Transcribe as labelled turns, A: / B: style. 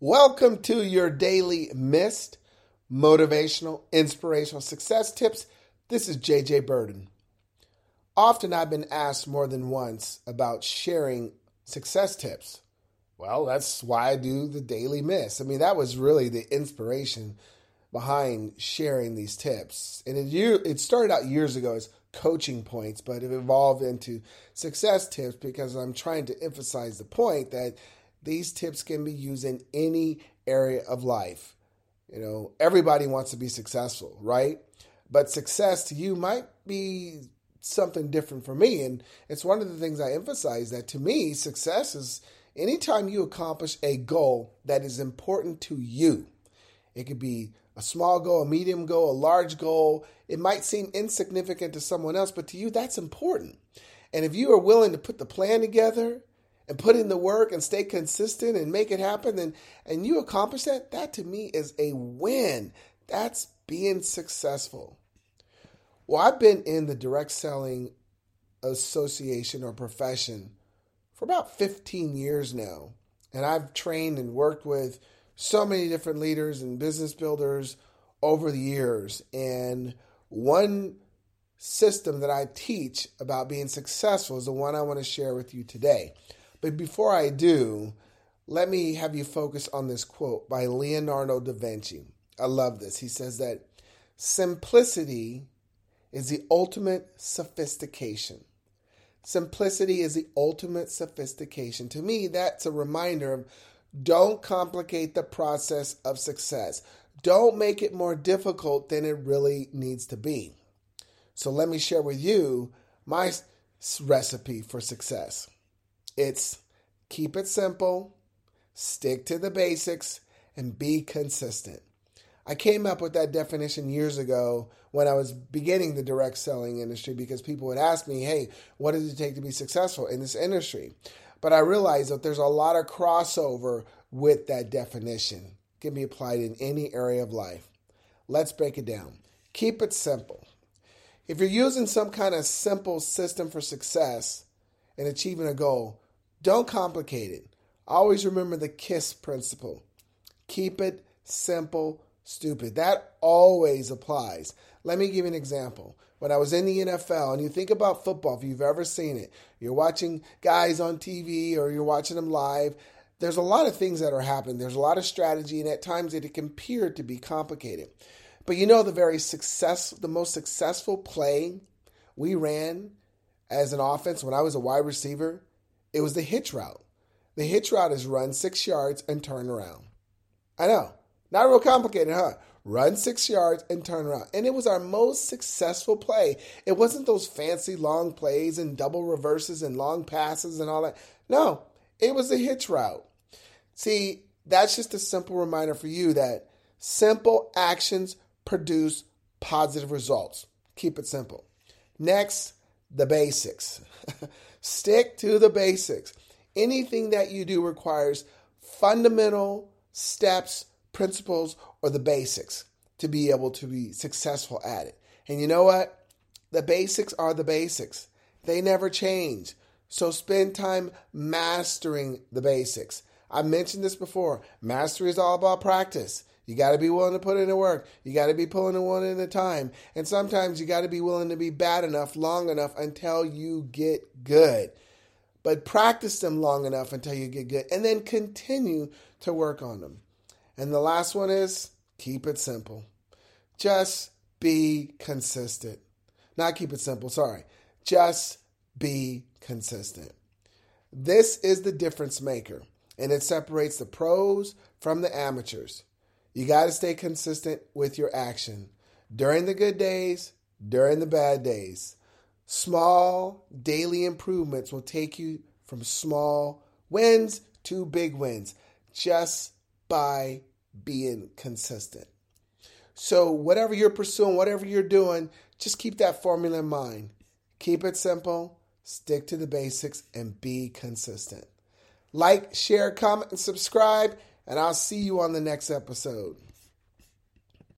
A: Welcome to your daily missed motivational, inspirational success tips. This is JJ Birden. Often I've been asked more than once about sharing success tips. Well, that's why I do the daily miss. I mean, that was really the inspiration behind sharing these tips. And it, it started out years ago as coaching points, but it evolved into success tips because I'm trying to emphasize the point that these tips can be used in any area of life. You know, everybody wants to be successful, right? But success to you might be something different for me. And it's one of the things I emphasize that to me, success is anytime you accomplish a goal that is important to you. It could be a small goal, a medium goal, a large goal. It might seem insignificant to someone else, but to you, that's important. And if you are willing to put the plan together, and put in the work and stay consistent and make it happen and and you accomplish that that to me is a win. That's being successful. Well i've been in the direct selling association or profession for about 15 years now and i've trained and worked with so many different leaders and business builders over the years and one system that i teach about being successful is the one i want to share with you today but before I do, let me have you focus on this quote by Leonardo da Vinci. I love this. He says that simplicity is the ultimate sophistication. Simplicity is the ultimate sophistication. To me, that's a reminder of don't complicate the process of success. Don't make it more difficult than it really needs to be. So, let me share with you my recipe for success. It's keep it simple, stick to the basics, and be consistent. I came up with that definition years ago when I was beginning the direct selling industry because people would ask me, hey, what does it take to be successful in this industry? But I realized that there's a lot of crossover with that definition. It can be applied in any area of life. Let's break it down. Keep it simple. If you're using some kind of simple system for success and achieving a goal, don't complicate it. Always remember the KISS principle. Keep it simple, stupid. That always applies. Let me give you an example. When I was in the NFL, and you think about football, if you've ever seen it, you're watching guys on TV or you're watching them live, there's a lot of things that are happening. There's a lot of strategy, and at times it can appear to be complicated. But you know the very success, the most successful play we ran as an offense when I was a wide receiver it was the hitch route. The hitch route is run six yards and turn around. I know, not real complicated, huh? Run six yards and turn around. And it was our most successful play. It wasn't those fancy long plays and double reverses and long passes and all that. No, it was the hitch route. See, that's just a simple reminder for you that simple actions produce positive results. Keep it simple. Next, the basics. Stick to the basics. Anything that you do requires fundamental steps, principles, or the basics to be able to be successful at it. And you know what? The basics are the basics, they never change. So spend time mastering the basics. I mentioned this before. Mastery is all about practice. You got to be willing to put in the work. You got to be pulling it one at a time. And sometimes you got to be willing to be bad enough, long enough until you get good. But practice them long enough until you get good and then continue to work on them. And the last one is keep it simple. Just be consistent. Not keep it simple, sorry. Just be consistent. This is the difference maker, and it separates the pros from the amateurs. You got to stay consistent with your action during the good days, during the bad days. Small daily improvements will take you from small wins to big wins just by being consistent. So, whatever you're pursuing, whatever you're doing, just keep that formula in mind. Keep it simple, stick to the basics, and be consistent. Like, share, comment, and subscribe and I'll see you on the next episode.